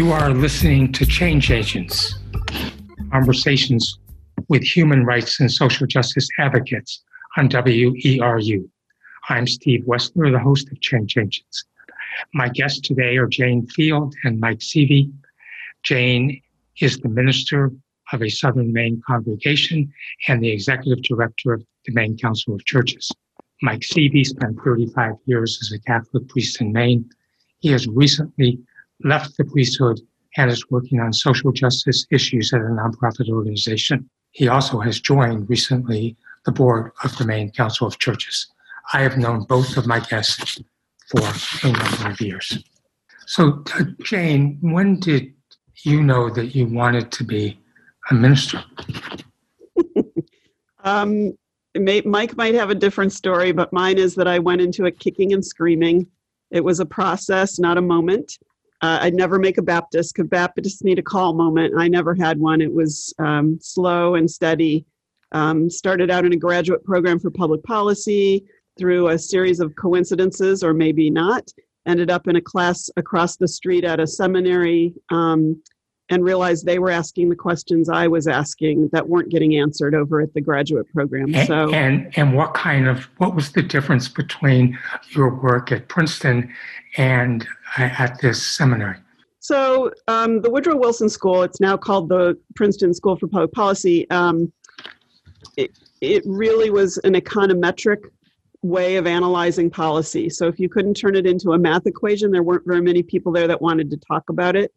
You are listening to Change Agents, conversations with human rights and social justice advocates on WERU. I'm Steve Wessler, the host of Change Agents. My guests today are Jane Field and Mike Seavey. Jane is the minister of a Southern Maine congregation and the executive director of the Maine Council of Churches. Mike Seavey spent 35 years as a Catholic priest in Maine. He has recently left the priesthood and is working on social justice issues at a nonprofit organization. He also has joined recently the board of the Maine Council of Churches. I have known both of my guests for a number of years. So, uh, Jane, when did you know that you wanted to be a minister? um, may, Mike might have a different story, but mine is that I went into it kicking and screaming. It was a process, not a moment. Uh, I'd never make a Baptist because Baptists need a call moment. I never had one. It was um, slow and steady. Um, started out in a graduate program for public policy through a series of coincidences, or maybe not. Ended up in a class across the street at a seminary um, and realized they were asking the questions I was asking that weren't getting answered over at the graduate program. And, so, and and what kind of what was the difference between your work at Princeton and at this seminary? So, um, the Woodrow Wilson School, it's now called the Princeton School for Public Policy. Um, it, it really was an econometric way of analyzing policy. So, if you couldn't turn it into a math equation, there weren't very many people there that wanted to talk about it.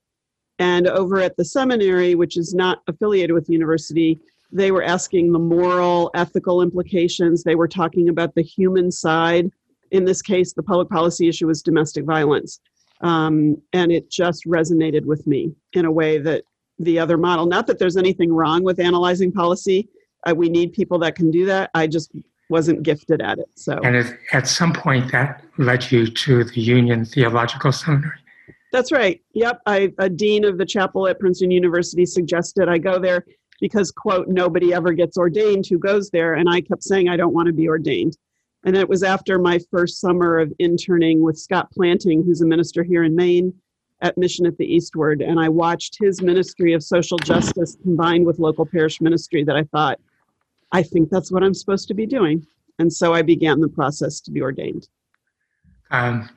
And over at the seminary, which is not affiliated with the university, they were asking the moral, ethical implications. They were talking about the human side. In this case, the public policy issue was domestic violence. Um, and it just resonated with me in a way that the other model, not that there's anything wrong with analyzing policy, uh, we need people that can do that. I just wasn't gifted at it. So, and at some point, that led you to the Union Theological Seminary. That's right. Yep. I, a dean of the chapel at Princeton University suggested I go there because, quote, nobody ever gets ordained who goes there. And I kept saying, I don't want to be ordained. And it was after my first summer of interning with Scott Planting, who's a minister here in Maine at Mission at the Eastward. And I watched his ministry of social justice combined with local parish ministry that I thought, I think that's what I'm supposed to be doing. And so I began the process to be ordained. Um,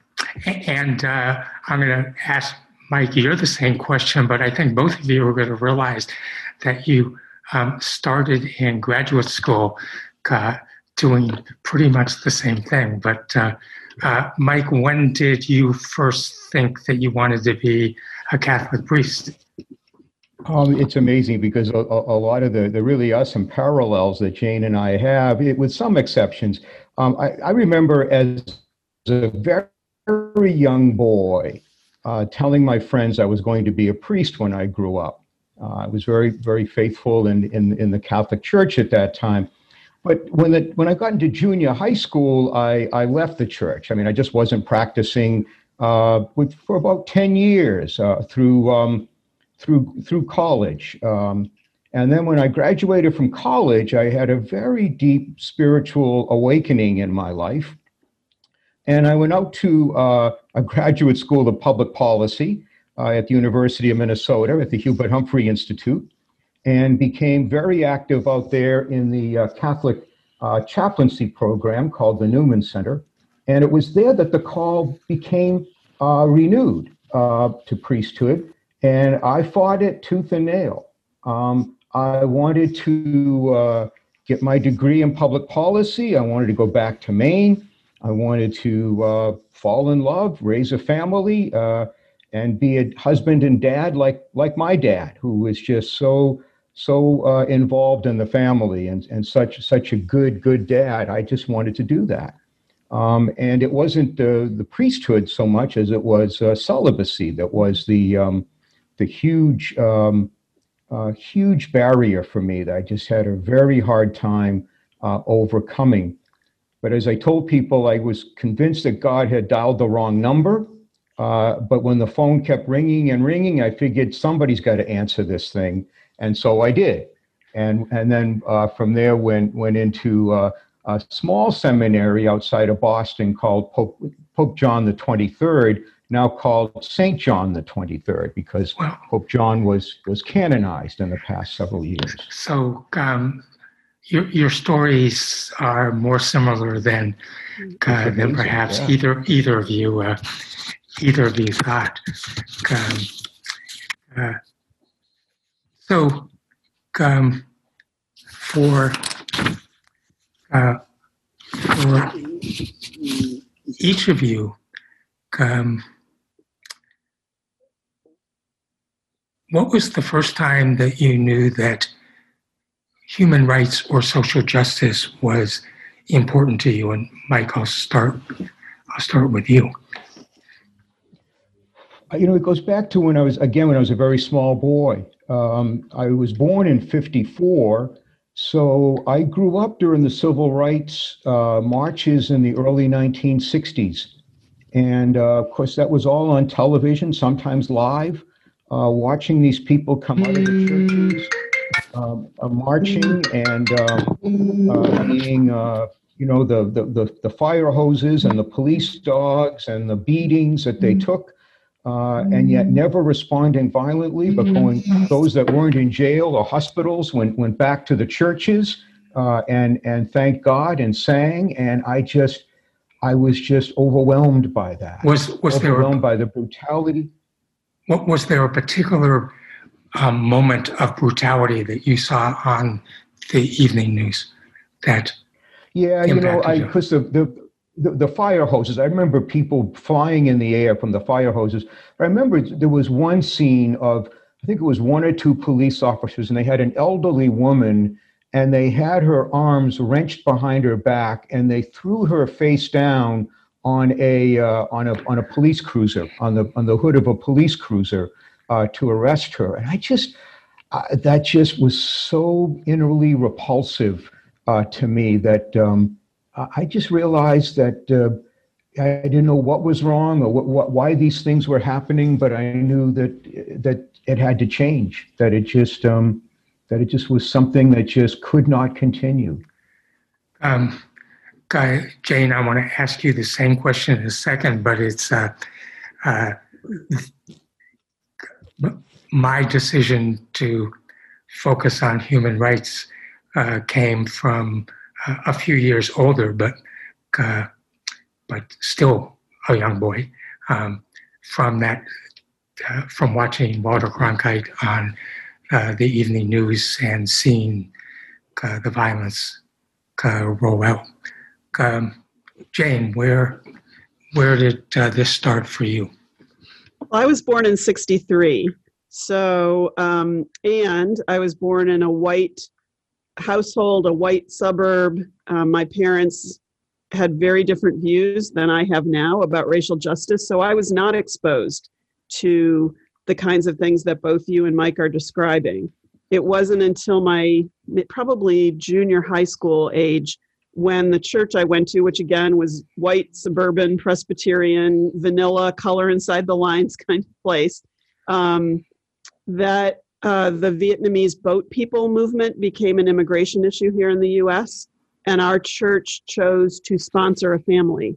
and uh, I'm going to ask Mike, you're the same question, but I think both of you are going to realize that you um, started in graduate school uh, doing pretty much the same thing. But uh, uh, Mike, when did you first think that you wanted to be a Catholic priest? Um, it's amazing because a, a, lot of the, there really are some parallels that Jane and I have, it, with some exceptions. Um, I, I remember as a very very young boy uh, telling my friends I was going to be a priest when I grew up. Uh, I was very, very faithful in, in, in the Catholic Church at that time. But when, the, when I got into junior high school, I, I left the church. I mean, I just wasn't practicing uh, with, for about 10 years uh, through, um, through, through college. Um, and then when I graduated from college, I had a very deep spiritual awakening in my life. And I went out to uh, a graduate school of public policy uh, at the University of Minnesota at the Hubert Humphrey Institute and became very active out there in the uh, Catholic uh, chaplaincy program called the Newman Center. And it was there that the call became uh, renewed uh, to priesthood. And I fought it tooth and nail. Um, I wanted to get my degree in public policy. I wanted to go back to Maine. I wanted to uh, fall in love, raise a family, uh, and be a husband and dad like like my dad, who was just so so uh, involved in the family and and such such a good good dad. I just wanted to do that. Um, and it wasn't the priesthood so much as it was uh, celibacy that was the um, the huge um, uh, huge barrier for me that I just had a very hard time uh, overcoming. But as I told people, I was convinced that God had dialed the wrong number. Uh, but when the phone kept ringing and ringing, I figured somebody's got to answer this thing, and so I did. And and then uh, from there went went into uh, a small seminary outside of Boston called Pope, Pope John the Twenty Third now called Saint John the 23rd because Well, Pope John was was canonized in the past several years. so um, your your stories are more similar than uh, than perhaps yeah. either either of you uh, either of you thought. Um, uh, so um, for uh, for each of you, um, what was the first time that you knew that human rights or social justice was important to you? And Mike, I'll start. I'll start with you. Uh, You know, it goes back to when I was, again, when I was a very small boy. Um, I was born in 54, so I grew up during the civil rights uh, marches in the early 1960s. And uh, of course, that was all on television, sometimes live, uh, watching these people come out of the churches, um, uh, marching and um, uh, being, uh, you know, the, the, the, the fire hoses and the police dogs and the beatings that they took uh, and yet never responding violently, but going those that weren't in jail or hospitals went went back to the churches uh, and and thank God and sang, and I just I was just overwhelmed by that. Was was there a, overwhelmed by the brutality. what was there a particular um, moment of brutality that you saw on the evening news that Yeah, you know, I because the, the the the fire hoses. I remember people flying in the air from the fire hoses. I remember there was one scene of I think it was one or two police officers, and they had an elderly woman, and they had her arms wrenched behind her back, and they threw her face down on a uh, on a on a police cruiser on the on the hood of a police cruiser uh, to arrest her, and I just uh, that just was so innerly repulsive uh, to me that. Um, I just realized that uh, I didn't know what was wrong or what, what, why these things were happening, but I knew that that it had to change. That it just um, that it just was something that just could not continue. Um, Guy, Jane, I want to ask you the same question in a second, but it's uh, uh, my decision to focus on human rights uh, came from uh, a few years older, but uh, but still a young boy. Um, from that, uh, from watching Walter Cronkite on uh, the evening news and seeing uh, the violence roll out. Um, Jane, where where did this start for you? I was born in 63. So, um, and I was born in a white household, a white suburb. Um, my parents had very different views than I have now about racial justice. So I was not exposed to the kinds of things that both you and Mike are describing. It wasn't until my probably junior high school age when the church I went to, which again was white, suburban, Presbyterian, vanilla, color inside the lines kind of place, um, that uh, the Vietnamese boat people movement became an immigration issue here in the US. And our church chose to sponsor a family.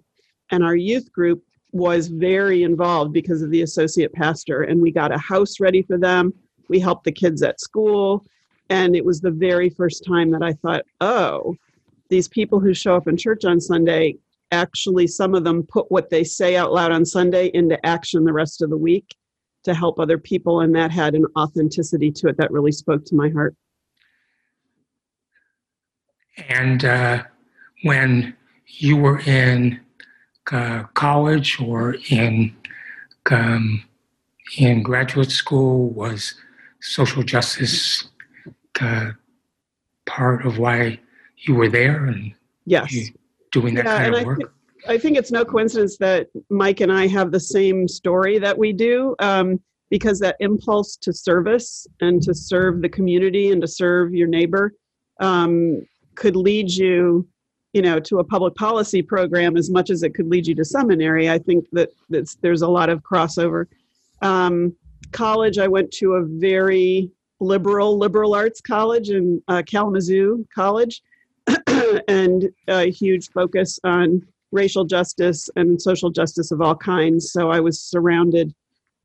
And our youth group was very involved because of the associate pastor. And we got a house ready for them. We helped the kids at school. And it was the very first time that I thought, oh, these people who show up in church on Sunday actually, some of them put what they say out loud on Sunday into action the rest of the week to help other people. And that had an authenticity to it that really spoke to my heart. And uh, when you were in uh, college or in um, in graduate school, was social justice uh, part of why you were there and Yes. doing that Yeah, kind of I work? thi- I think it's no coincidence that Mike and I have the same story that we do um, because that impulse to service and to serve the community and to serve your neighbor um, could lead you, you know, to a public policy program as much as it could lead you to seminary. I think that that's, there's a lot of crossover. Um, college, I went to a very liberal liberal arts college in uh, Kalamazoo College, and a huge focus on racial justice and social justice of all kinds. So I was surrounded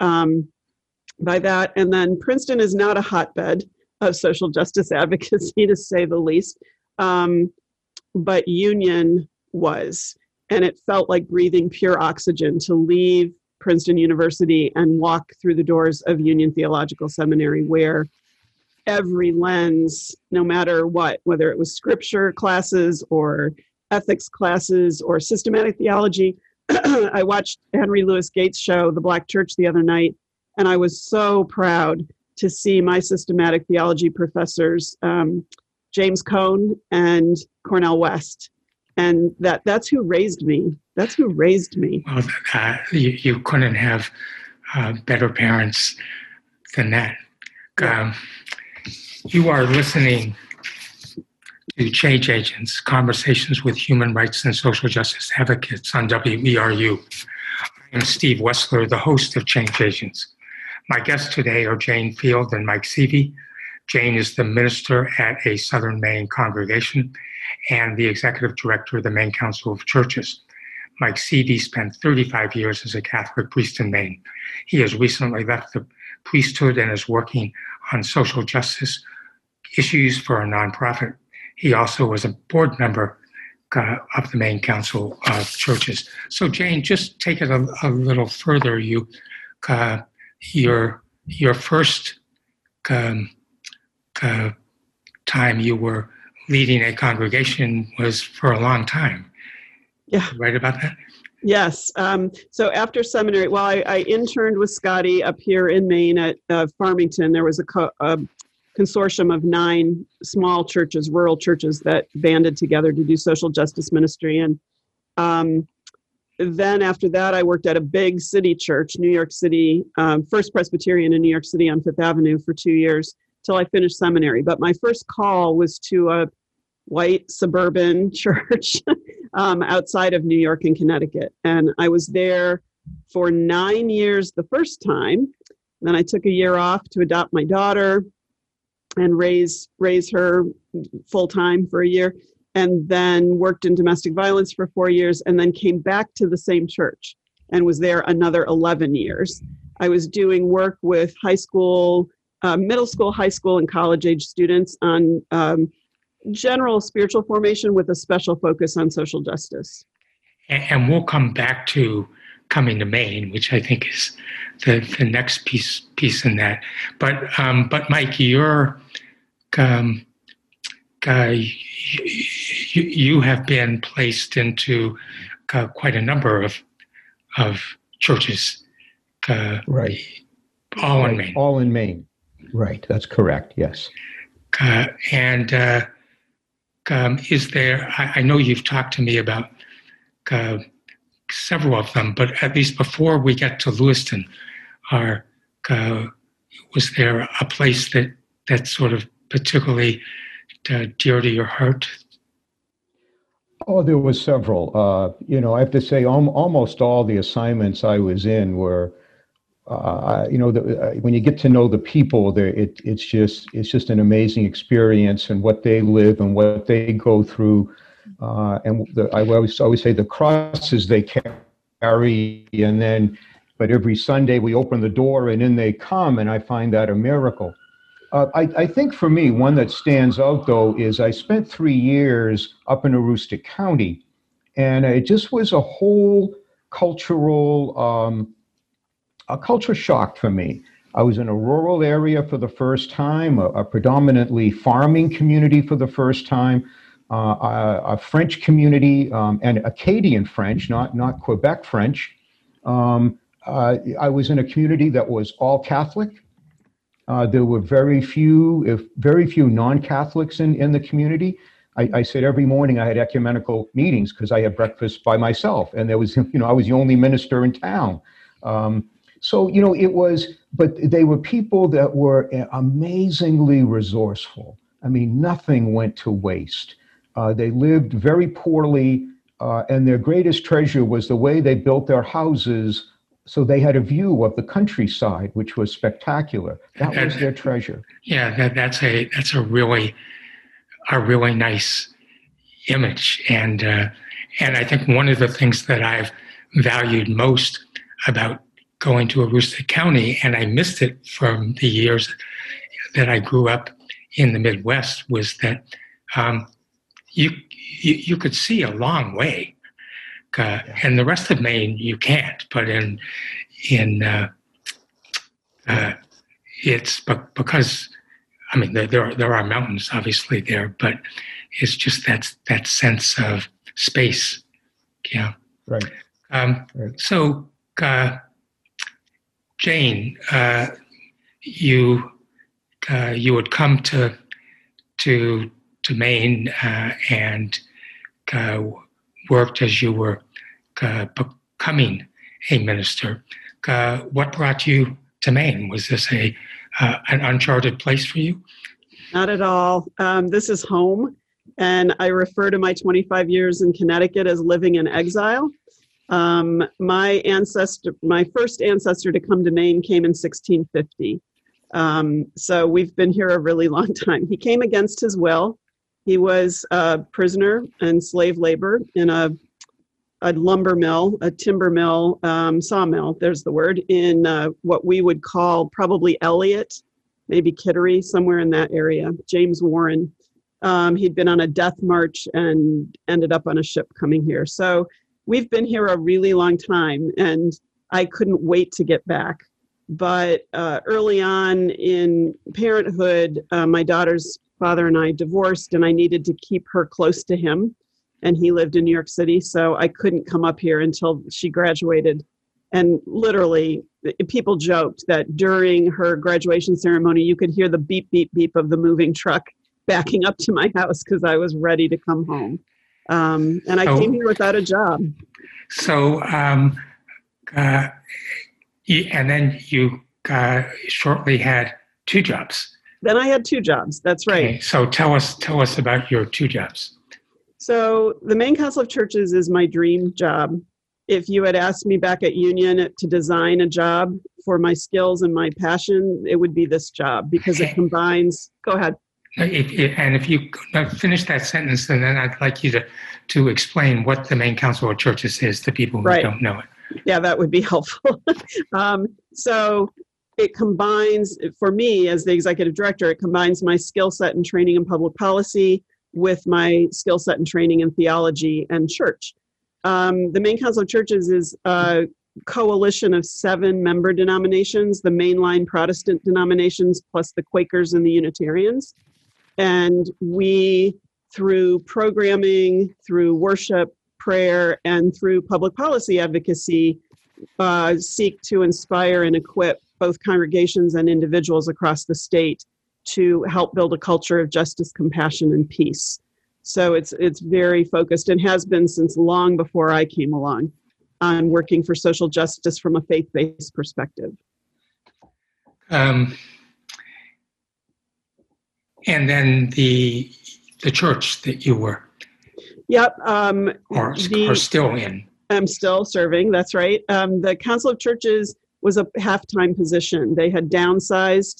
um, by that. And then Princeton is not a hotbed of social justice advocacy, to say the least. Um, but Union was. And it felt like breathing pure oxygen to leave Princeton University and walk through the doors of Union Theological Seminary, where every lens, no matter what, whether it was scripture classes or ethics classes or systematic theology. I watched Henry Louis Gates' show, The Black Church, the other night, and I was so proud to see my systematic theology professors, um, James Cone and Cornel West. And that, that's who raised me. That's who raised me. Well, uh, you, you, couldn't have uh, better parents than that. Um, you are listening to Change Agents, Conversations with Human Rights and Social Justice Advocates on WERU. I am Steve Wessler, the host of Change Agents. My guests today are Jane Field and Mike Seavey. Jane is the minister at a Southern Maine congregation and the executive director of the Maine Council of Churches. Mike Seavey spent 35 years as a Catholic priest in Maine. He has recently left the priesthood and is working on social justice issues for a nonprofit he also was a board member uh, of the Maine Council of Churches. So, Jane, just take it a, a little further. You, uh, your your first um, uh, time you were leading a congregation was for a long time. Yeah, right about that. Yes. Um, so after seminary, well, I, I, interned with Scotty up here in Maine at uh, Farmington. There was a, co- a consortium of nine small churches, rural churches that banded together to do social justice ministry. And um, then after that, I worked at a big city church, New York City, um, First Presbyterian in New York City on Fifth Avenue for two years till I finished seminary. But my first call was to a white suburban church um, outside of New York and Connecticut. And I was there for nine years the first time. Then I took a year off to adopt my daughter and raise raise her full time for a year and then worked in domestic violence for four years and then came back to the same church and was there another 11 years i was doing work with high school uh, middle school high school and college age students on um, general spiritual formation with a special focus on social justice and we'll come back to coming to Maine, which I think is the, the next piece piece in that. But um, but Mike, you're um, uh, you, you, have been placed into uh, quite a number of of churches. Uh, right. All right. in Maine. All in Maine. Right. That's correct. Yes. Uh, and uh, um, is there? I, I, know you've talked to me about uh, several of them, but at least before we get to Lewiston, are was there a place that that sort of particularly uh, dear to your heart? Oh, there was several. Uh, you know, I have to say, al- almost all the assignments I was in were, uh, you know, the, uh, when you get to know the people, there, it, it's just it's just an amazing experience and what they live and what they go through uh, and the, I always always say the crosses they carry, and then, but every Sunday we open the door and in they come, and I find that a miracle. Uh, I, I, think for me, one that stands out though is I spent three years up in Aroostook County, and it just was a whole cultural, um, a culture shock for me. I was in a rural area for the first time, a, a predominantly farming community for the first time uh, a, a, French community um, and Acadian French, not not Quebec French. Um, uh, I was in a community that was all Catholic. Uh, there were very few, if very few non-Catholics in, in the community. I, I said every morning I had ecumenical meetings because I had breakfast by myself, and there was, you know, I was the only minister in town. Um, so you know, it was, but they were people that were amazingly resourceful. I mean, nothing went to waste. Uh, they lived very poorly, uh, and their greatest treasure was the way they built their houses so they had a view of the countryside, which was spectacular. That was their treasure. Yeah, that, that's a that's a really a really nice image, and uh, and I think one of the things that I've valued most about going to Aroostook County, and I missed it from the years that I grew up in the Midwest, was that um, you, you, you could see a long way, uh, and the rest of Maine you can't. But in in uh, uh, it's because I mean there there are, there are mountains obviously there, but it's just that that sense of space. Yeah. Right. Um, right. So, uh, Jane, uh, you uh, you would come to to to Maine uh, and uh, worked as you were uh, becoming a minister. what brought you to Maine? Was this a an uncharted place for you? Not at all. Um, this is home. And I refer to my 25 years in Connecticut as living in exile. Um, my ancestor, my first ancestor to come to Maine came in 1650. Um, so we've been here a really long time. He came against his will. He was a prisoner and slave labor in a, a lumber mill, a timber mill, um, sawmill, there's the word, in uh, what we would call probably Eliot, maybe Kittery, somewhere in that area. James Warren um, he'd been on a death march and ended up on a ship coming here. So we've been here a really long time, and I couldn't wait to get back. But uh, early on in parenthood, uh, my daughter's father and I divorced, and I needed to keep her close to him. And he lived in New York City, so I couldn't come up here until she graduated. And literally, people joked that during her graduation ceremony, you could hear the beep, beep, beep of the moving truck backing up to my house because I was ready to come home. Um, and I so, came here without a job. So, um, uh, and then you uh, shortly had two jobs. Then I had two jobs. That's right. Okay, so tell us tell us about your two jobs. So the Maine Council of Churches is my dream job. If you had asked me back at Union to design a job for my skills and my passion, it would be this job because it combines. Go ahead. If, if, and if you finish that sentence, and then I'd like you to, to explain what the Maine Council of Churches is to people who right. don't know it. Yeah, that would be helpful. um, so it combines, for me as the executive director, it combines my skill set and training in public policy with my skill set and training in theology and church. Um, the Maine Council of Churches is a coalition of seven member denominations, the mainline Protestant denominations, plus the Quakers and the Unitarians. And we, through programming, through worship, prayer, and through public policy advocacy, uh, seek to inspire and equip both congregations and individuals across the state to help build a culture of justice, compassion, and peace. So it's it's very focused and has been since long before I came along on working for social justice from a faith-based perspective. Um, and then the the church that you were yep um, or, the, or still in. I'm still serving that's right. Um, the council of churches was a half-time position. They had downsized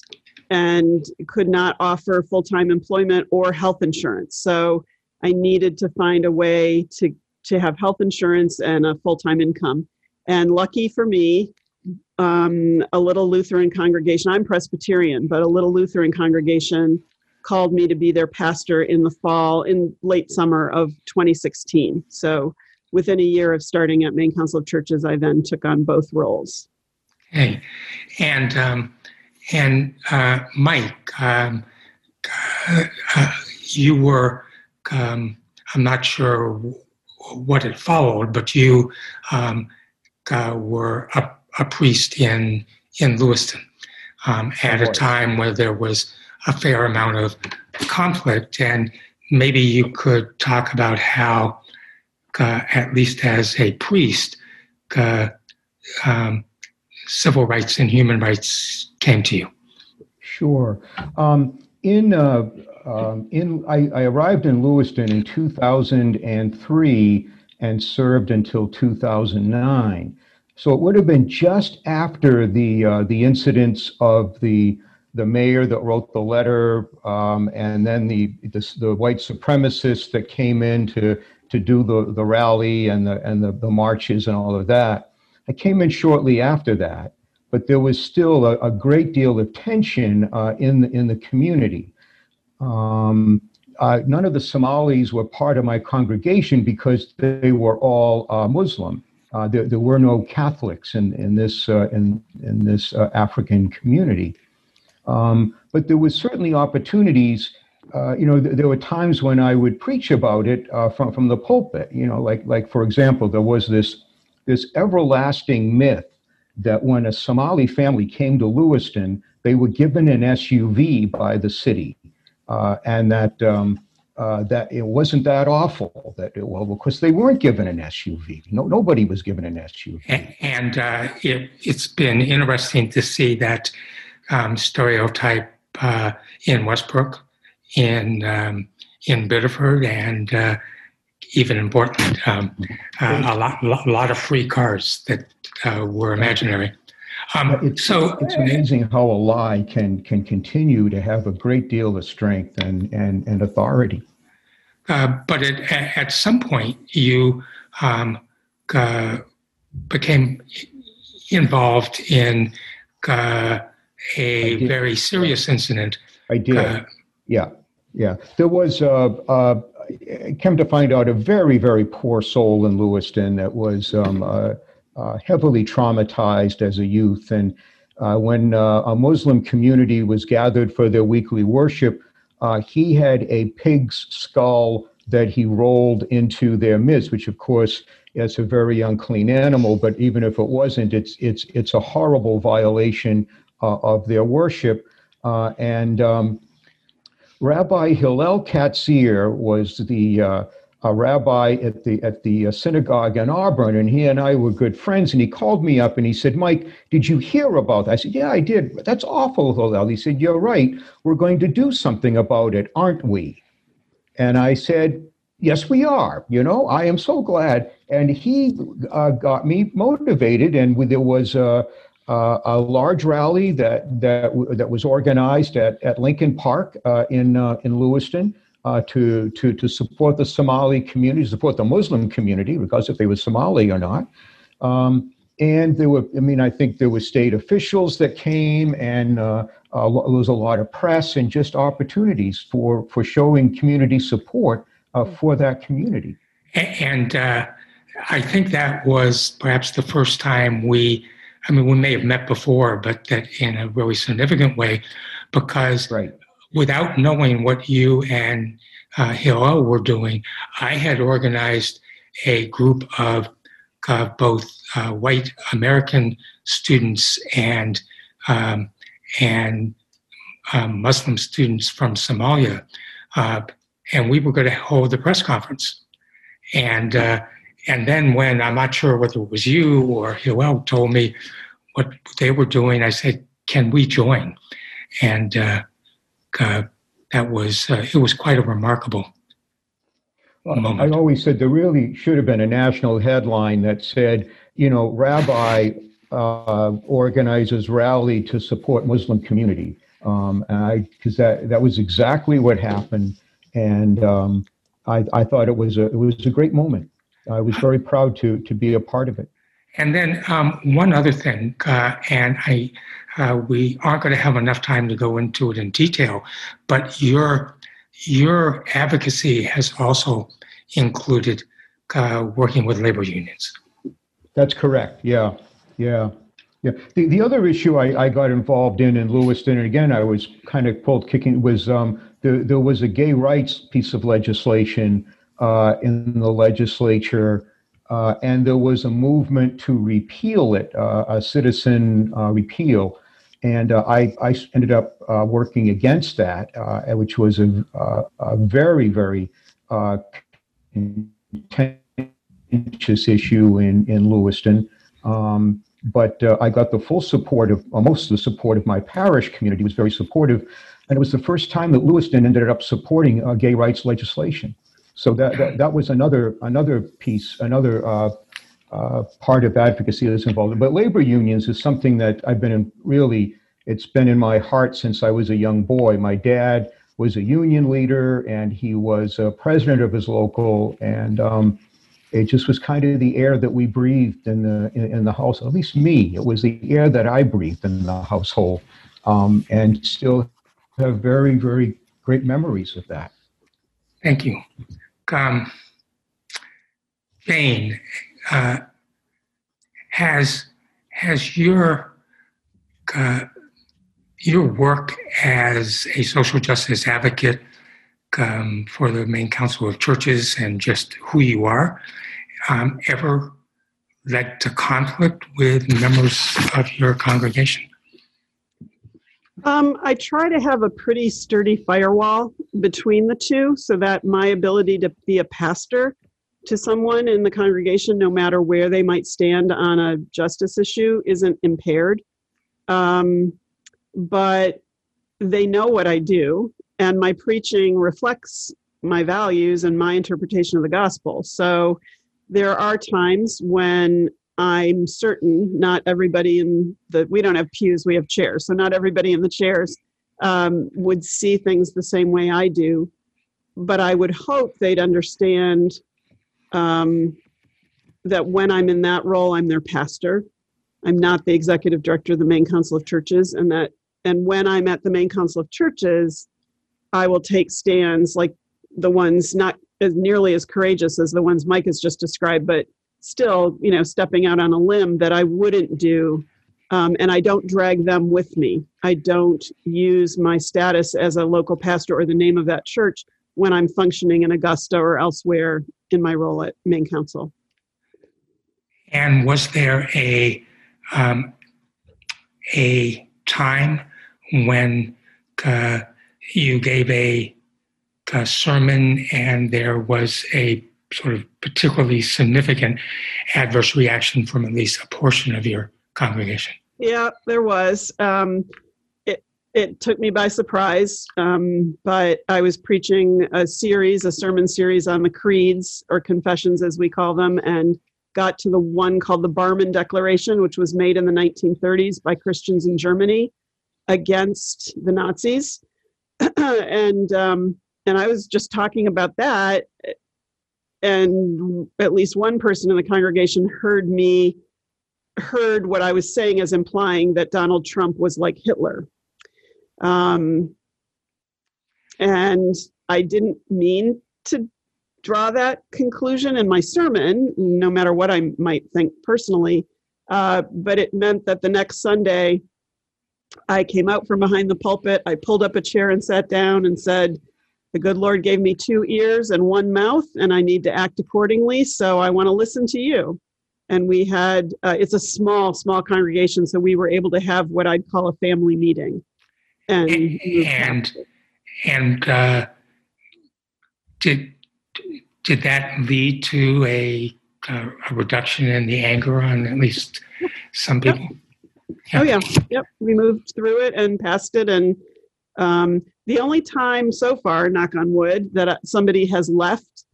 and could not offer full-time employment or health insurance. So i needed to find a way to to have health insurance and a full-time income. And lucky for me um, a little lutheran congregation i'm presbyterian but a little lutheran congregation called me to be their pastor in the fall, in late summer of 2016. So within a year of starting at Maine Council of Churches, I then took on both roles. Okay, and um, and uh, Mike, um, uh, uh, you were um, I'm not sure what it followed, but you um, uh, were a, a, priest in in Lewiston um, at a time where there was a fair amount of conflict. And maybe you could talk about how, uh, at least as a priest, uh, um, civil rights and human rights came to you. Sure. Um, in uh, um, in I, I, arrived in Lewiston in 2003 and served until 2009. So it would have been just after the uh, the incidents of the the mayor that wrote the letter, um, and then the, the the white supremacists that came in to to do the, the rally and the and the, the marches and all of that. I came in shortly after that, but there was still a, a great deal of tension uh, in the, in the community. Um, uh, none of the Somalis were part of my congregation because they were all uh, Muslim. Uh, there, there, were no Catholics in, in this, uh, in, in this uh, African community. Um, but there was certainly opportunities. Uh, you know, th- there were times when I would preach about it from, from the pulpit. You know, like, like for example, there was this, this everlasting myth that when a Somali family came to Lewiston, they were given an SUV by the city uh, and that um, uh, that it wasn't that awful. That it, well, because they weren't given an SUV. No, nobody was given an SUV. And, uh, it, has been interesting to see that um, stereotype uh, in Westbrook, in um, in Biddeford, and uh, even in Portland. Um, uh, a lot, a lot of free cars that were imaginary. Um, it's, so it's amazing how a lie can can continue to have a great deal of strength and and, and authority. Uh, but it, at some point, you um, uh, became involved in uh, a very serious incident. I did. Uh, yeah, yeah. There was, uh, uh, came to find out, a very, very poor soul in Lewiston that was um, uh, heavily traumatized as a youth. And uh, when uh, a Muslim community was gathered for their weekly worship, uh, he had a pig's skull that he rolled into their midst, which of course is a very unclean animal. But even if it wasn't, it's it's it's a horrible violation uh, of their worship. Uh, and um, Rabbi Hillel Katzir was the a rabbi at the at the uh, synagogue in Auburn, and he and I were good friends. And he called me up and he said, "Mike, did you hear about that?" I said, "Yeah, I did. That's awful, Hillel." He said, "You're right. We're going to do something about it, aren't we?" And I said, "Yes, we are. You know, I am so glad." And he uh, got me motivated, and there was a, a, a large rally that that that was organized at at Lincoln Park uh, in uh, in Lewiston uh, to, to, to support the Somali community, support the Muslim community, because if they were Somali or not. Um, and there were, I mean, I think there were state officials that came, and uh, uh, there was a lot of press and just opportunities for, for showing community support uh, for that community. And uh, I think that was perhaps the first time we, I mean, we may have met before, but that in a really significant way, because right without knowing what you and uh, Hillel were doing, I had organized a group of both uh, white American students and um, and um, Muslim students from Somalia, uh, and we were going to hold the press conference. And uh, and then when I'm not sure whether it was you or Hillel told me what they were doing, I said, "Can we join?" And uh, uh, that was uh, it was quite a remarkable moment. I always said there really should have been a national headline that said, you know, Rabbi uh, organizes rally to support Muslim community. Um, because that that was exactly what happened, and um, I, I thought it was a it was a great moment. I was very proud to to be a part of it. And then um, one other thing, uh, and I uh, we aren't going to have enough time to go into it in detail, but your your advocacy has also included uh, working with labor unions. That's correct. Yeah, yeah, yeah. The, the other issue I, I got involved in in Lewiston, and again I was kind of pulled kicking, was um, there, there was a gay rights piece of legislation uh, in the legislature. Uh, and there was a movement to repeal it, uh, a citizen uh, repeal. And uh, I, I ended up uh, working against that, uh, which was a, a very, very contentious issue in, in Lewiston. Um, but I got the full support of, most of the support of my parish community was very supportive. And it was the first time that Lewiston ended up supporting gay rights legislation. So that, that, that was another another piece, another uh, uh, part of advocacy that's involved. But labor unions is something that I've been in, really it's been in my heart since I was a young boy. My dad was a union leader and he was a president of his local and um, it just was kind of the air that we breathed in the in, in, the house at least me it was the air that i breathed in the household um, and still have very very great memories of that thank you um, Jane, uh, has has your uh, your work as a social justice advocate um, for the Maine Council of Churches and just who you are um, ever led to conflict with members of your congregation? Um, I try to have a pretty sturdy firewall between the two so that my ability to be a pastor to someone in the congregation, no matter where they might stand on a justice issue, isn't impaired. Um, but they know what I do, and my preaching reflects my values and my interpretation of the gospel. So there are times when I'm certain not everybody in the, we don't have pews, we have chairs. So not everybody in the chairs um, would see things the same way I do. But I would hope they'd understand um, that when I'm in that role, I'm their pastor. I'm not the executive director of the Maine Council of Churches, and that and when I'm at the Maine Council of Churches, I will take stands like the ones not as nearly as courageous as the ones Mike has just described, but still, you know, stepping out on a limb that I wouldn't do. Um, and I don't drag them with me. I don't use my status as a local pastor or the name of that church when I'm functioning in Augusta or elsewhere in my role at Maine Council. And was there a um, a time when uh, you gave a, a sermon and there was a sort of particularly significant adverse reaction from at least a portion of your congregation? Yeah, there was. Um, it it took me by surprise, um, but I was preaching a series, a sermon series on the creeds or confessions, as we call them, and got to the one called the Barmen Declaration, which was made in the 1930s by Christians in Germany against the Nazis, and um, and I was just talking about that, and at least one person in the congregation heard me heard what I was saying as implying that Donald Trump was like Hitler. Um, and I didn't mean to draw that conclusion in my sermon, no matter what I might think personally. Uh, but it meant that the next Sunday, I came out from behind the pulpit. I pulled up a chair and sat down and said, The good Lord gave me two ears and one mouth, and I need to act accordingly. So I want to listen to you. And we had, uh, it's a small, small congregation. So we were able to have what I'd call a family meeting. And, and, and uh, did, did that lead to a, a reduction in the anger on at least some people? Yep. Oh yeah, yep. We moved through it and passed it, and um, the only time so far, knock on wood, that uh, somebody has left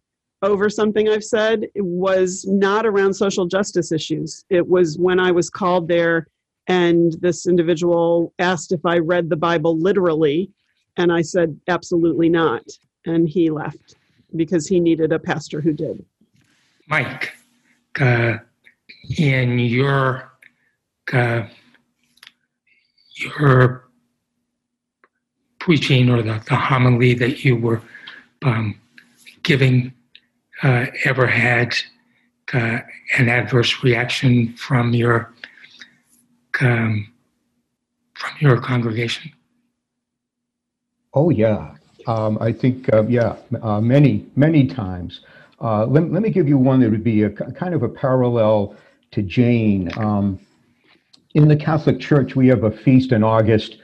over something I've said was not around social justice issues. It was when I was called there, and this individual asked if I read the Bible literally, and I said absolutely not, and he left because he needed a pastor who did. Mike, uh, in your uh, your preaching or the, the homily that you were um, giving uh, ever had uh, an adverse reaction from your um, from your congregation? Oh yeah, um, I think uh, yeah, uh, many many times. Uh, let, let me give you one that would be a kind of a parallel to Jane. Um, in the Catholic Church, we have a feast in August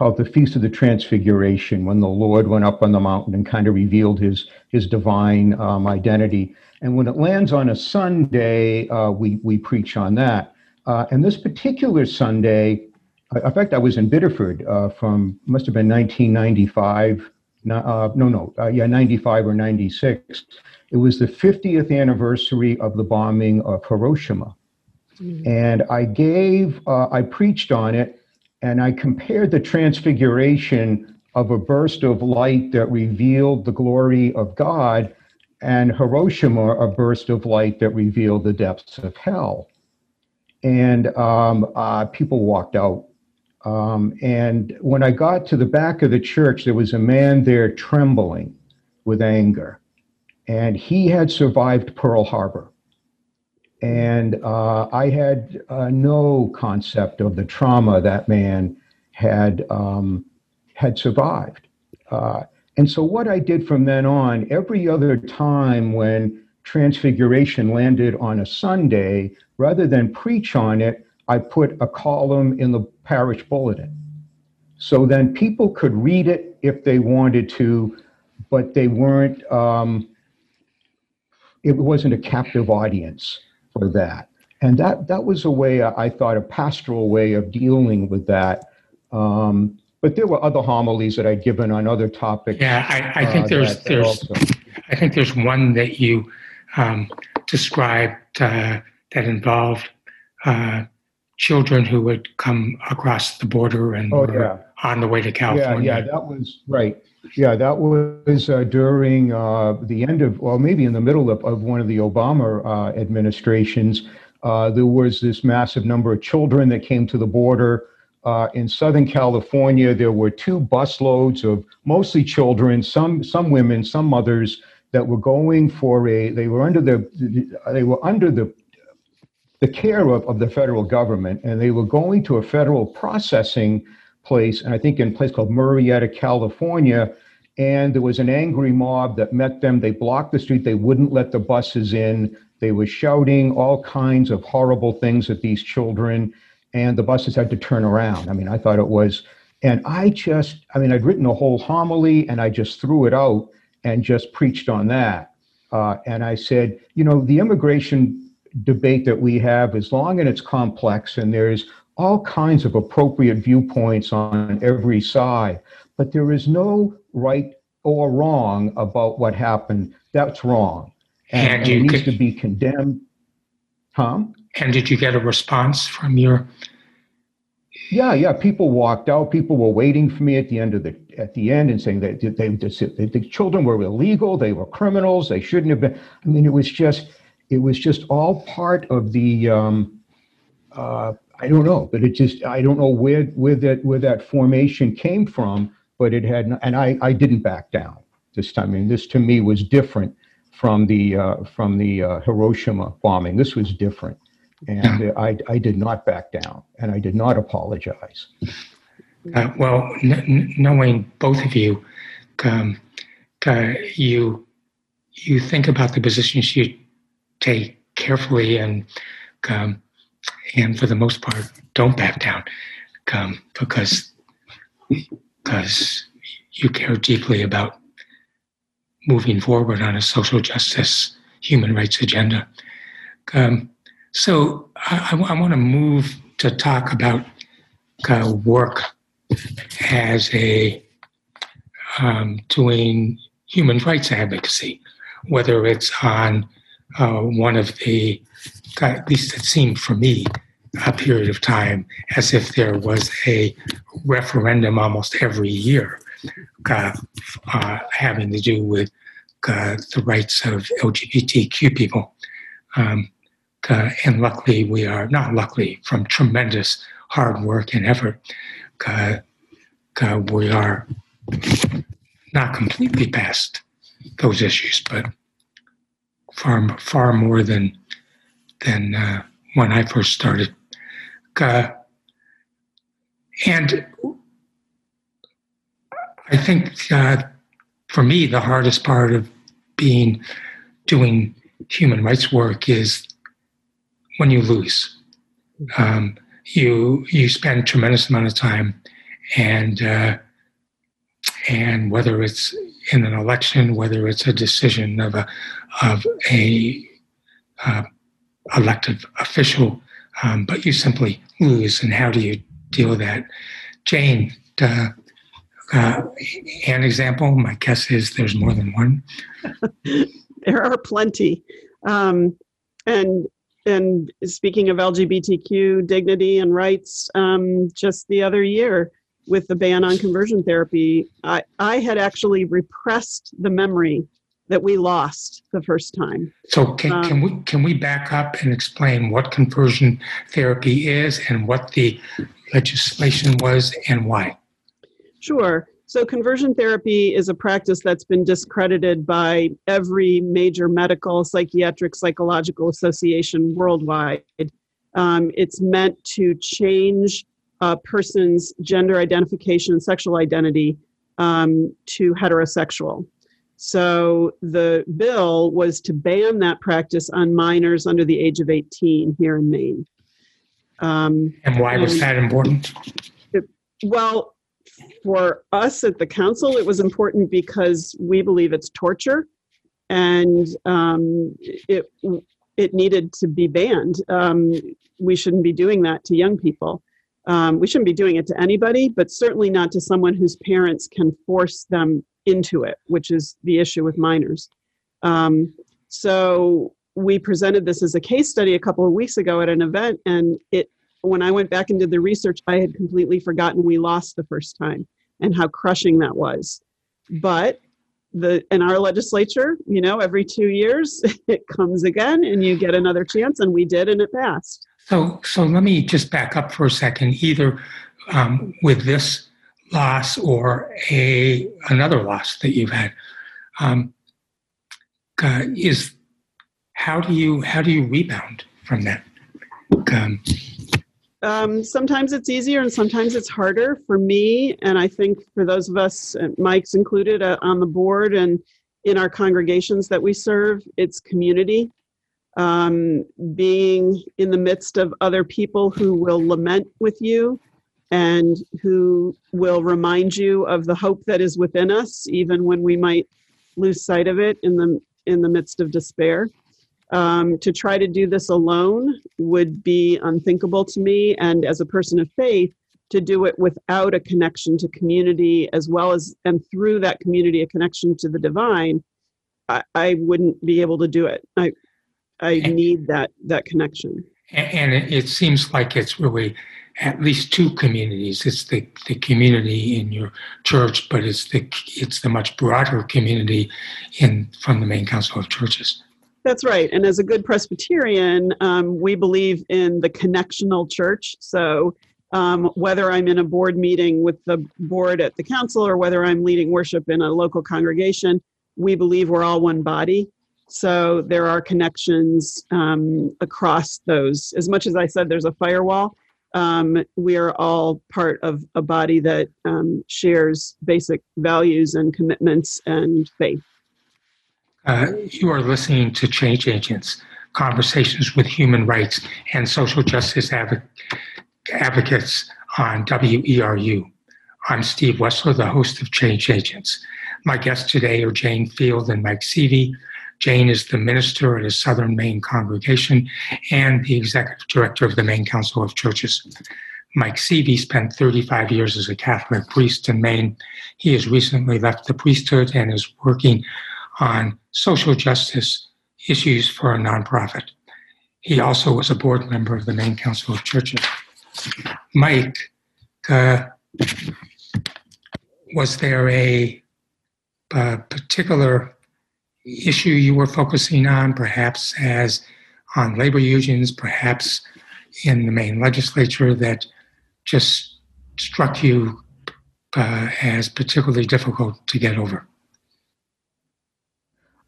called the Feast of the Transfiguration, when the Lord went up on the mountain and kind of revealed his, his divine um, identity. And when it lands on a Sunday, uh, we, we preach on that. Uh, and this particular Sunday, uh, in fact, I was in Biddeford uh, from, must have been 1995. Uh, no, no, uh, yeah, 95 or 96. It was the 50th anniversary of the bombing of Hiroshima. Mm. And I gave, uh, I preached on it, and I compared the transfiguration of a burst of light that revealed the glory of God and Hiroshima, a burst of light that revealed the depths of hell. And um, uh, people walked out. Um, and when I got to the back of the church, there was a man there trembling with anger. And he had survived Pearl Harbor. And uh, I had uh, no concept of the trauma that man had um, had survived. Uh, and so, what I did from then on, every other time when Transfiguration landed on a Sunday, rather than preach on it, I put a column in the parish bulletin. So then people could read it if they wanted to, but they weren't, um, it wasn't a captive audience for that. And that, that was a way, I thought, a pastoral way of dealing with that. Um, but there were other homilies that I'd given on other topics. Yeah, I, I think uh, there's that- there's also- I think there's one that you um, described uh, that involved uh, children who would come across the border and Oh, were yeah. On the way to California. yeah, yeah, that was right. Yeah, that was uh, during uh, the end of, well, maybe in the middle of, of one of the Obama uh, administrations. Uh, there was this massive number of children that came to the border. Uh, in Southern California, there were two busloads of mostly children, some some women, some mothers that were going for a. They were under the they were under the the care of, of the federal government, and they were going to a federal processing place, and I think in a place called Murrieta, California. And there was an angry mob that met them. They blocked the street. They wouldn't let the buses in. They were shouting all kinds of horrible things at these children, and the buses had to turn around. I mean, I thought it was, and I just, I mean, I'd written a whole homily, and I just threw it out and just preached on that. Uh, and I said, you know, the immigration debate that we have is long and it's complex, and there's all kinds of appropriate viewpoints on every side, but there is no right or wrong about what happened. That's wrong. And, And it needs could- to be condemned. Tom? and did you get a response from your? Yeah, yeah. People walked out. People were waiting for me at the end of the at the end and saying that they, they, they, the children were illegal. They were criminals. They shouldn't have been. I mean, it was just it was just all part of the. Um, uh, I don't know, but it just I don't know where where that where that formation came from, but it had and I I didn't back down this time. I mean, this to me was different from the uh, from the uh, Hiroshima bombing. This was different, and I I did not back down, and I did not apologize. Uh, well, n- n- knowing both of you, um, uh, you you think about the positions you take carefully, and um, and for the most part, don't back down, um, because because you care deeply about moving forward on a social justice, human rights agenda. Um, so I, I want to move to talk about uh, work as a um, doing human rights advocacy, whether it's on uh, one of the, at least it seemed for me, a period of time as if there was a referendum almost every year uh, uh, having to do with uh, the rights of LGBTQ people. Um, uh, and luckily, we are not luckily from tremendous hard work and effort. Uh, uh, we are not completely past those issues, but far far more than than uh, when I first started. Uh, and I think uh, for me, the hardest part of being doing human rights work is when you lose. Um, you you spend tremendous amount of time, and uh, and whether it's in an election, whether it's a decision of a of a uh, elected official, um, but you simply lose. And how do you deal with that? Jane, uh, uh, an example. My guess is there's more than one. there are plenty um, and and speaking of LGBTQ dignity and rights, um, just the other year with the ban on conversion therapy, I, I had actually repressed the memory that we lost the first time. So can, um, can we can we back up and explain what conversion therapy is and what the legislation was and why? Sure. So, conversion therapy is a practice that's been discredited by every major medical, psychiatric, psychological association worldwide. Um, it's meant to change a person's gender identification and sexual identity um, to heterosexual. So, the bill was to ban that practice on minors under the age of 18 here in Maine. Um, and why was and, that important? It, well, for us at the council, it was important because we believe it's torture, and um, it it needed to be banned. Um, we shouldn't be doing that to young people. Um, we shouldn't be doing it to anybody, but certainly not to someone whose parents can force them into it, which is the issue with minors. Um, so we presented this as a case study a couple of weeks ago at an event, and it when I went back and did the research, I had completely forgotten we lost the first time and how crushing that was. But the in our legislature, you know, every two years it comes again and you get another chance, and we did, and it passed. So, so let me just back up for a second. Either um, with this loss or a another loss that you've had, um, uh, is how do you how do you rebound from that? Um, um, sometimes it's easier and sometimes it's harder for me. And i think for those of us uh, mike's included uh, on the board and in our congregations that we serve it's community. Um, being in the midst of other people who will lament with you and who will remind you of the hope that is within us even when we might lose sight of it in the in the midst of despair um, to try to do this alone would be unthinkable to me. And as a person of faith, to do it without a connection to community as well as and through that community a connection to the divine i, I wouldn't be able to do it i i and, need that that connection and it, it seems like it's really at least two communities it's the, the community in your church but it's the it's the much broader community in from the Maine council of churches that's right. And as a good Presbyterian, um, we believe in the connectional church. So um, whether I'm in a board meeting with the board at the council or whether I'm leading worship in a local congregation, we believe we're all one body. So there are connections um, across those. As much as I said there's a firewall, um, we are all part of a body that um, shares basic values and commitments and faith. Uh, you are listening to Change Agents, conversations with human rights and social justice adv- advocates on WERU. I'm Steve Wessler, the host of Change Agents. My guests today are Jane Field and Mike Seavey. Jane is the minister at a Southern Maine congregation and the executive director of the Maine Council of Churches. Mike Seavey spent 35 years as a Catholic priest in Maine. He has recently left the priesthood and is working on social justice issues for a nonprofit. He also was a board member of the Maine Council of Churches. Mike, uh, was there a, a, particular issue you were focusing on, perhaps as on labor unions, perhaps in the Maine legislature, that just struck you uh, as particularly difficult to get over?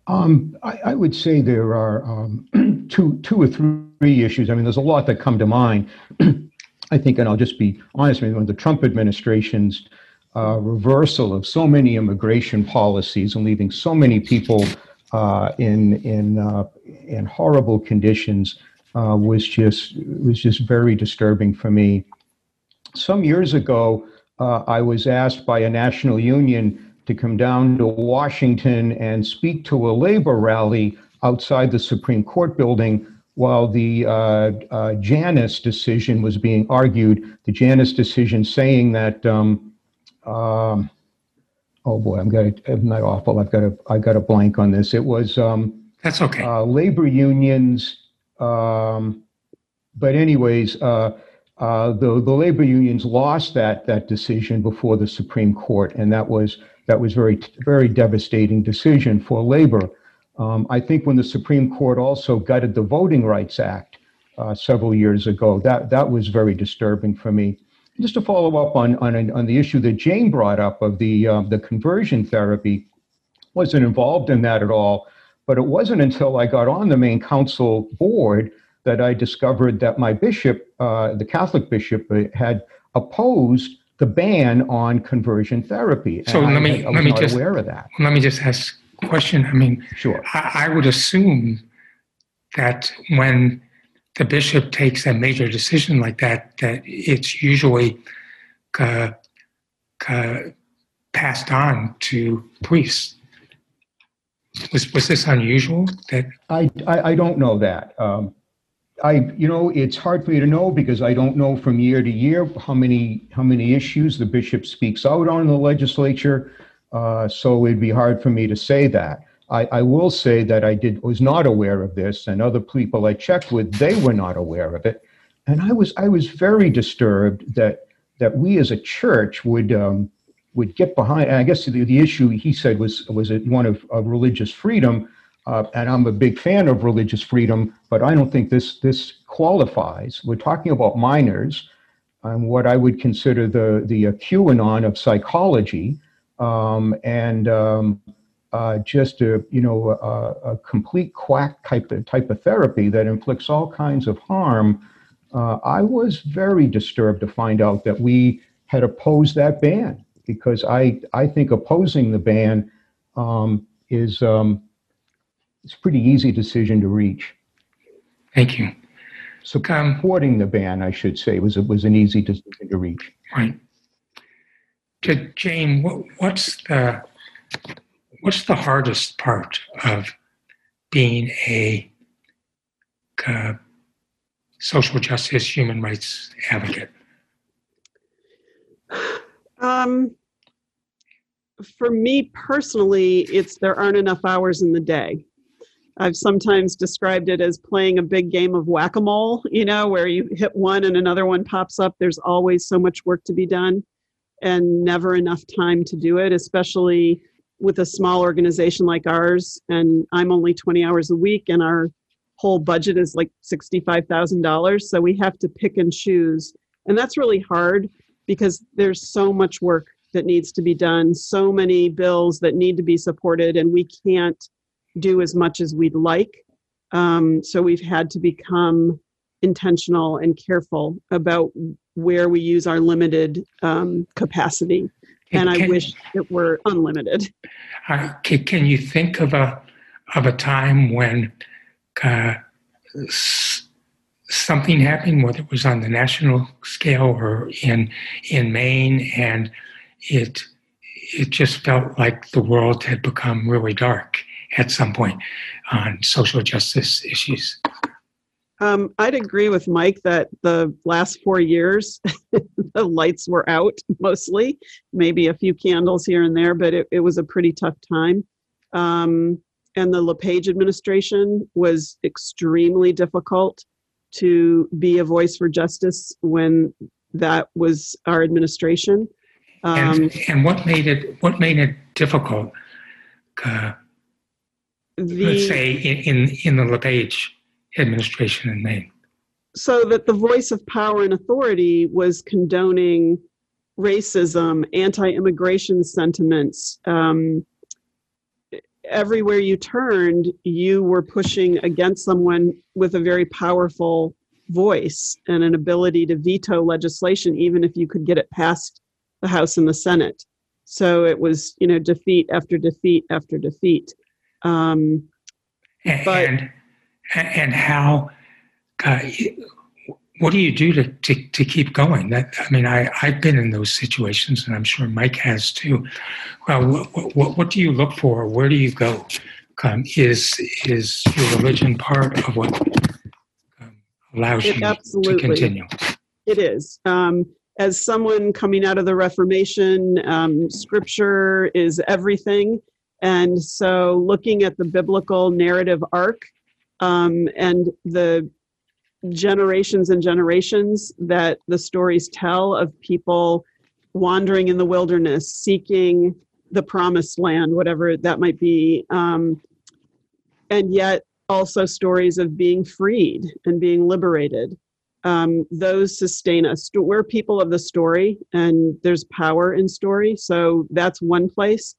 Um, I, I, would say there are um, two, two or three issues. I mean, there's a lot that come to mind. I think, and I'll just be honest with you, the Trump administration's uh, reversal of so many immigration policies and leaving so many people uh, in in uh, in horrible conditions uh, was just was just very disturbing for me. Some years ago, uh, I was asked by a national union to come down to Washington and speak to a labor rally outside the Supreme Court building while the uh, uh, Janus decision was being argued. The Janus decision saying that, um, um, oh boy, I'm to, am I awful? I've got a, I got a blank on this. It was, um, that's okay. Uh, labor unions Um, but anyways, uh, uh, the the labor unions lost that that decision before the Supreme Court, and that was that was very very devastating decision for labor. Um, I think when the Supreme Court also gutted the Voting Rights Act uh, several years ago, that that was very disturbing for me. Just to follow up on on, on the issue that Jane brought up of the um, the conversion therapy, wasn't involved in that at all. But it wasn't until I got on the Maine council board that I discovered that my bishop, uh, the Catholic bishop, uh, had opposed the ban on conversion therapy. So let me- I let was me just- aware of that. Let me just ask a question. I mean, Sure. I, I would assume that when the bishop takes a major decision like that, that it's usually uh, uh, passed on to priests. Was, was this unusual? That I, I, I don't know that. Um, I, you know, it's hard for me to know because I don't know from year to year how many how many issues the bishop speaks out on in the legislature. Uh, so it'd be hard for me to say that. I, I will say that I did was not aware of this, and other people I checked with, they were not aware of it, and I was I was very disturbed that that we as a church would um, would get behind. And I guess the, the issue he said was was one of, of religious freedom, uh, and I'm a big fan of religious freedom, but I don't think this this qualifies. We're talking about minors, and what I would consider the the uh, QAnon of psychology, um, and um, uh, just a you know a, a complete quack type of type of therapy that inflicts all kinds of harm. Uh, I was very disturbed to find out that we had opposed that ban because I I think opposing the ban um, is um, it's a pretty easy decision to reach. thank you. Um, Supporting the ban, I should say, was was an easy decision to reach. right. J- Jane, what, what's the what's the hardest part of being a uh, social justice, human rights advocate? Um, for me personally, it's there aren't enough hours in the day. I've sometimes described it as playing a big game of whack a mole, you know, where you hit one and another one pops up. There's always so much work to be done and never enough time to do it, especially with a small organization like ours. And I'm only 20 hours a week, and our whole budget is like $65,000. So we have to pick and choose. And that's really hard because there's so much work that needs to be done, so many bills that need to be supported, and we can't do as much as we'd like. Um, so we've had to become intentional and careful about where we use our limited um, capacity. And I wish it were unlimited. Uh, can, can you think of a of a time when uh, s- something happened, whether it was on the national scale or in in Maine, and it it just felt like the world had become really dark at some point on social justice issues? Um, I'd agree with Mike that the last four years, the lights were out mostly, maybe a few candles here and there, but it, it was a pretty tough time. Um, and the LePage administration was extremely difficult to be a voice for justice when that was our administration. Um, And, and what made it what made it difficult? Uh, let's say in, in in the LePage administration in Maine. so that the voice of power and authority was condoning racism, anti-immigration sentiments. Um, everywhere you turned, you were pushing against someone with a very powerful voice and an ability to veto legislation, even if you could get it past the House and the Senate. So it was, you know, defeat after defeat after defeat. Um, and But- and, how uh, what do you do to, to, to keep going? That i mean I, i've been in those situations and i'm sure mike has too. Well what, what, what do you look for? Where do you go? Um, is is your religion part of what um, allows It you to continue? It is. Um, as someone coming out of the Reformation, um, scripture is everything. And so looking at the biblical narrative arc um, and the generations and generations that the stories tell of people wandering in the wilderness, seeking the promised land, whatever that might be. Um, and yet also stories of being freed and being liberated. Um, those sustain us. We're people of the story, and there's power in story. So that's one place.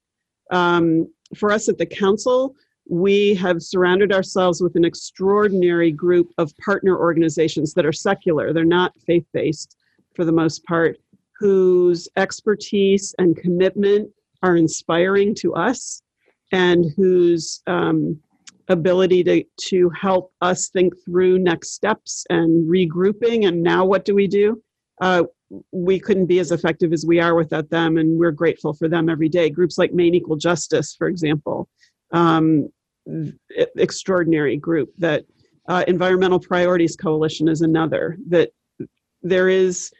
Um, for us at the council, we have surrounded ourselves with an extraordinary group of partner organizations that are secular. They're not faith based for the most part, whose expertise and commitment are inspiring to us and whose um, ability to, to help us think through next steps and regrouping and now what do we do uh, we couldn't be as effective as we are without them and we're grateful for them every day groups like maine equal justice for example um, extraordinary group that uh, environmental priorities coalition is another that there is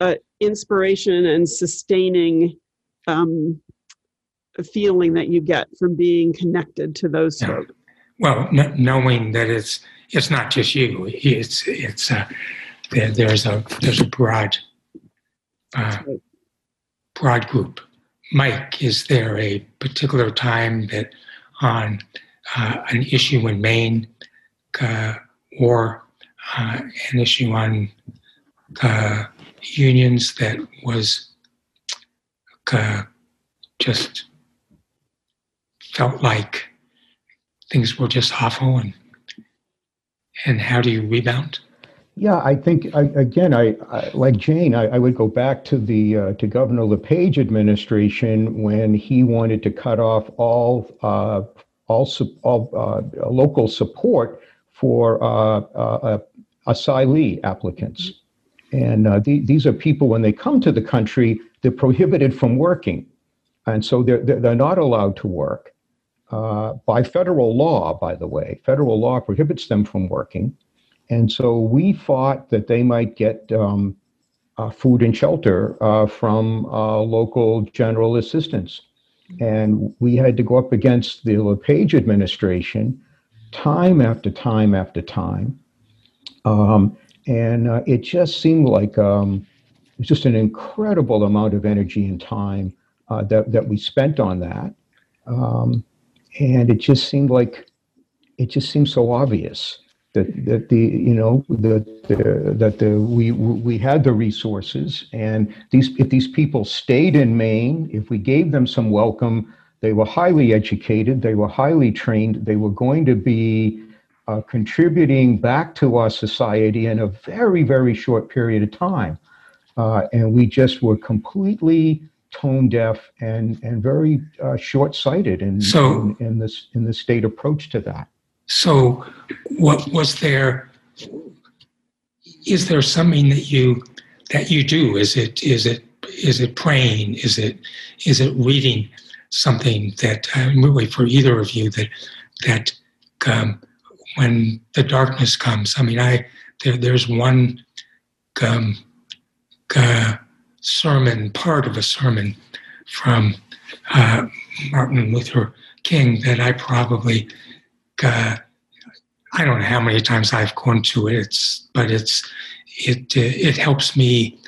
uh, inspiration and sustaining um, feeling that you get from being connected to those yeah. folks. Well n- knowing that it's it's not just you it's it's uh, there, there's a there's a broad uh, broad group mike is there a particular time that on uh, an issue in Maine uh, or uh, an issue on uh, unions that was uh, just felt like things were just awful and and how do you rebound? Yeah, I think I, again, I, I, like Jane. I, I, would go back to the uh, to Governor LePage administration when he wanted to cut off all uh, all, all uh, local support for uh, uh, asylee applicants, and uh, the, these are people when they come to the country, they're prohibited from working, and so they're they're not allowed to work by federal law. By the way, federal law prohibits them from working. And so we thought that they might get um, uh, food and shelter uh, from uh, local general assistance. And we had to go up against the LePage administration time after time after time. Um, and uh, it just seemed like um, it was just an incredible amount of energy and time uh, that, that we spent on that. Um, and it just seemed like it just seemed so obvious that that the you know that the, that the we we had the resources and these if these people stayed in Maine if we gave them some welcome they were highly educated they were highly trained they were going to be uh, contributing back to our society in a very very short period of time. Uh, and we just were completely tone deaf and and very uh, short sighted in, so, in in this in the state approach to that so, what was there? Is there something that you that you do? Is it is it is it praying? Is it is it reading something that uh, really for either of you that that um, when the darkness comes? I mean, I there, there's one um, uh, sermon, part of a sermon from uh, Martin Luther King that I probably uh, I don't know how many times I've gone to it. It's but it's it uh, it helps me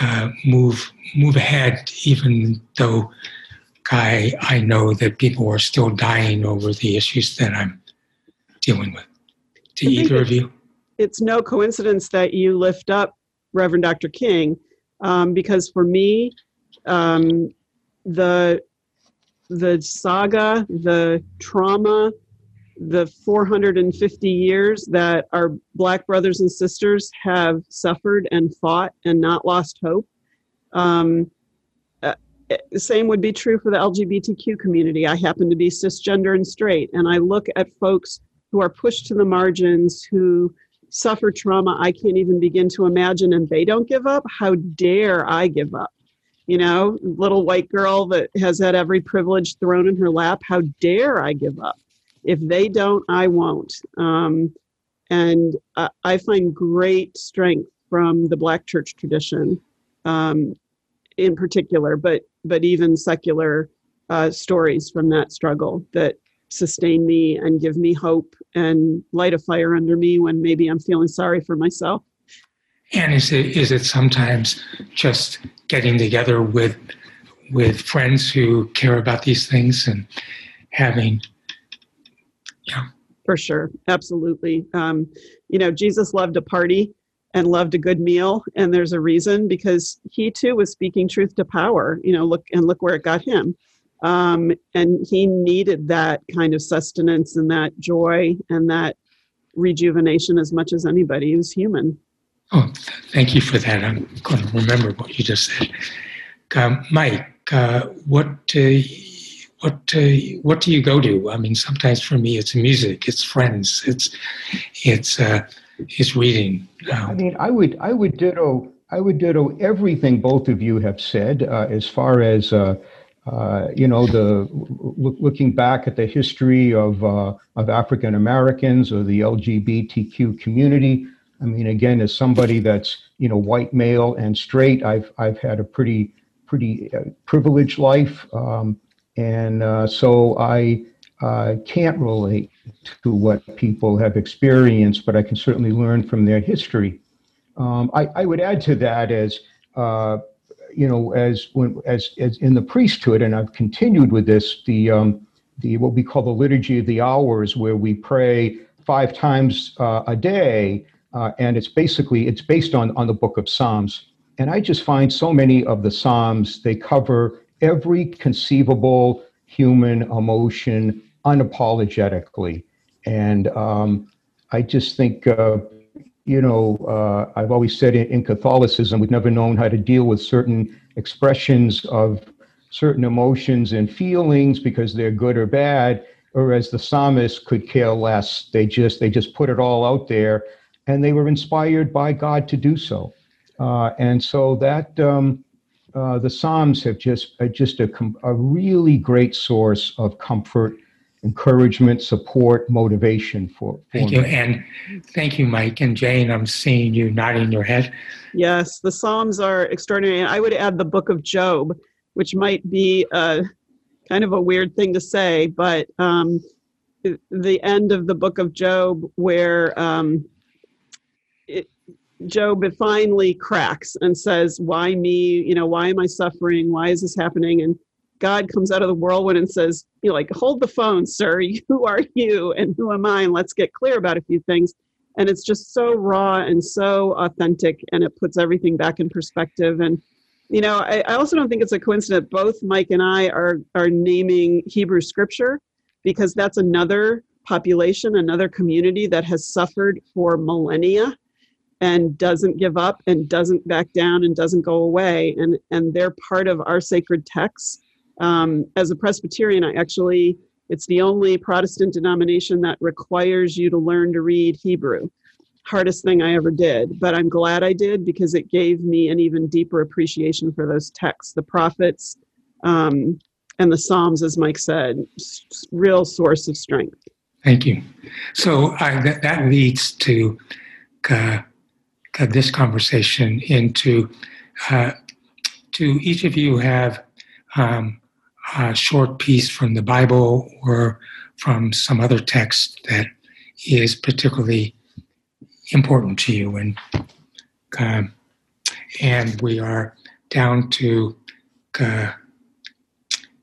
uh, move move ahead, even though I I know that people are still dying over the issues that I'm dealing with. To either of you, it's no coincidence that you lift up Reverend Dr. King, um, because for me, um, the the saga, the trauma, the 450 years that our black brothers and sisters have suffered and fought and not lost hope. Um, uh, the same would be true for the LGBTQ community. I happen to be cisgender and straight, and I look at folks who are pushed to the margins, who suffer trauma I can't even begin to imagine, and they don't give up. How dare I give up? You know, little white girl that has had every privilege thrown in her lap. How dare I give up? If they don't, I won't. Um, and I, I, find great strength from the Black church tradition, um, in particular, but but even secular uh, stories from that struggle that sustain me and give me hope and light a fire under me when maybe I'm feeling sorry for myself. And is it is it sometimes just getting together with with friends who care about these things and having yeah for sure. Absolutely. Um, you know jesus loved a party and loved a good meal and there's a reason because he too was speaking truth to power you know look and look where it got him. Um, and he needed that kind of sustenance and that joy and that rejuvenation as much as anybody was human. Oh thank you for that. I'm going to remember what you just said. Um, mike uh, what uh, what uh, what do you go to? I mean, sometimes for me, it's music, it's friends, it's it's uh, it's reading. Um, I mean, I would I would ditto I would ditto everything both of you have said uh, as far as. Uh, uh, you know, the looking back at the history of uh, of African Americans or the LGBTQ community. I mean, again, as somebody that's you know white male and straight, I've I've had a pretty pretty uh, privileged life. Um, and uh, so I uh, can't relate to what people have experienced, but I can certainly learn from their history. Um, I, I, would add to that as, uh, you know, as when as, as in the priesthood, and I've continued with this, the um, the what we call the liturgy of the hours, where we pray five times uh, a day, uh, and it's basically it's based on on the book of Psalms. And I just find so many of the Psalms they cover every conceivable human emotion unapologetically. And um, I just think, uh, you know, uh, I've always said in, in, Catholicism, we've never known how to deal with certain expressions of certain emotions and feelings because they're good or bad. Whereas the psalmist could care less. They just they just put it all out there, and they were inspired by God to do so. Uh, and so that um, uh, the Psalms have just uh, just a, a really great source of comfort, encouragement, support, motivation for. for thank me. you, and thank you, Mike and Jane. I'm seeing you nodding your head. Yes, the Psalms are extraordinary. And I would add the Book of Job, which might be a kind of a weird thing to say, but um, the end of the Book of Job, where um, it, Job finally cracks and says, Why me? You know, why am I suffering? Why is this happening? And God comes out of the whirlwind and says, You know, like, hold the phone, sir. Who are you and who am I? And let's get clear about a few things. And it's just so raw and so authentic, and it puts everything back in perspective. And, you know, I, I also don't think it's a coincidence. Both Mike and I are, are naming Hebrew scripture because that's another population, another community that has suffered for millennia and doesn't give up and doesn't back down and doesn't go away. And and they're part of our sacred texts. Um, as a presbyterian i actually it's the only protestant denomination that requires you to learn to read hebrew. Hardest thing i ever did but i'm glad i did because it gave me an even deeper appreciation for those texts the prophets um, and the psalms as mike said real source of strength. Thank you. So uh, that, that leads to uh, uh, this conversation into uh, do each of you have um, a short piece from the Bible or from some other text that is particularly important to you? And um, and we are down to uh,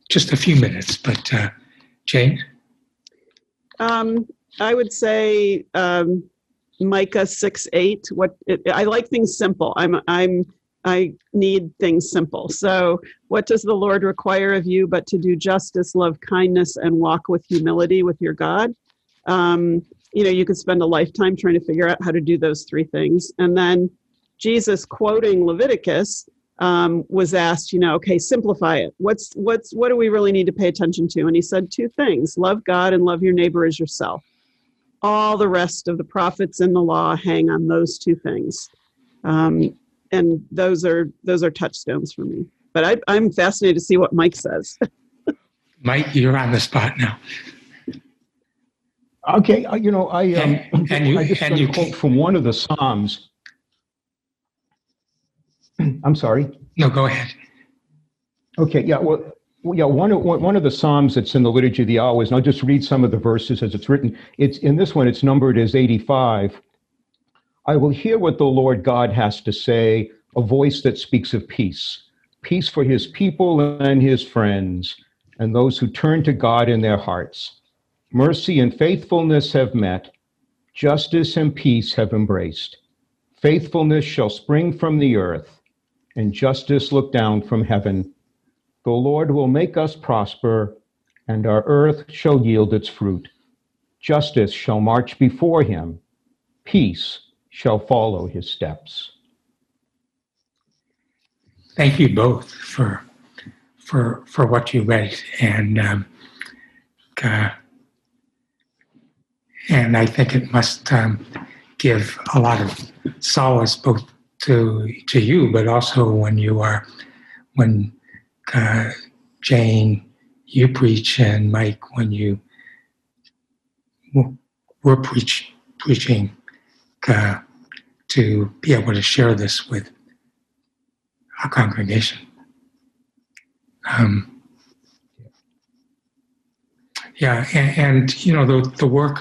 just a few minutes but uh, Jane? Um, I would say um, Micah six eight. What it, I like things simple. I'm I'm I need things simple. So, what does the Lord require of you but to do justice, love kindness, and walk with humility with your God? Um, you know, you could spend a lifetime trying to figure out how to do those three things. And then Jesus, quoting Leviticus, um, was asked, you know, okay, simplify it. What's what's what do we really need to pay attention to? And he said two things: love God and love your neighbor as yourself all the rest of the prophets and the law hang on those two things. Um, and those are those are touchstones for me. But I, i'm fascinated to see what mike says. Mike you're on the spot now. Okay uh, you know i um, and, and you, i just and you quote from one of the psalms. I'm sorry? No go ahead. Okay yeah well Yeah, one of, one of the Psalms that's in the Liturgy of the Hours, and I'll just read some of the verses as it's written. It's in this one, it's numbered as 85. I will hear what the Lord God has to say, a voice that speaks of peace, peace for his people and his friends, and those who turn to God in their hearts. Mercy and faithfulness have met, justice and peace have embraced. Faithfulness shall spring from the earth, and justice look down from heaven. The Lord will make us prosper, and our earth shall yield its fruit. Justice shall march before him, peace shall follow his steps. Thank you both for for for what you read, and um, uh, and I think it must um, give a lot of solace both to to you, but also when you are when uh, Jane, you preach, and Mike, when you were preach, preaching, uh, to be able to share this with our congregation. Um, yeah, and, and, you know the the work,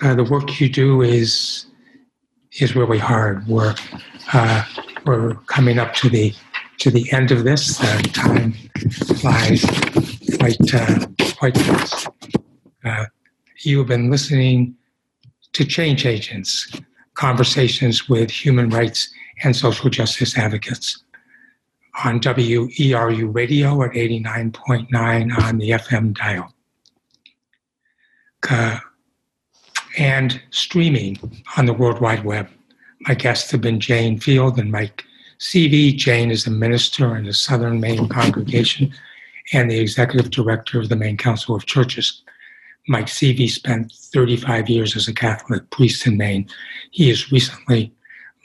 uh, the work you do is is really hard. We're uh, we're coming up to the to the end of this. Time flies quite, uh, quite fast. Uh, you have been listening to Change Agents, conversations with human rights and social justice advocates on WERU radio at 89.9 on the FM dial. Uh, and streaming on the World Wide Web. My guests have been Jane Field and Mike Seavey Jane is a minister in the Southern Maine congregation and the executive director of the Maine Council of Churches. Mike Seavey spent 35 years as a Catholic priest in Maine. He has recently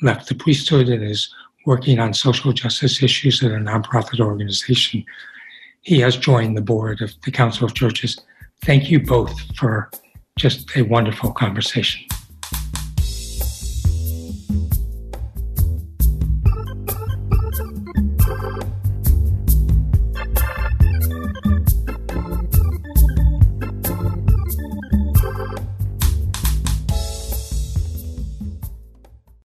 left the priesthood and is working on social justice issues at a nonprofit organization. He has joined the board of the Council of Churches. Thank you both for just a wonderful conversation.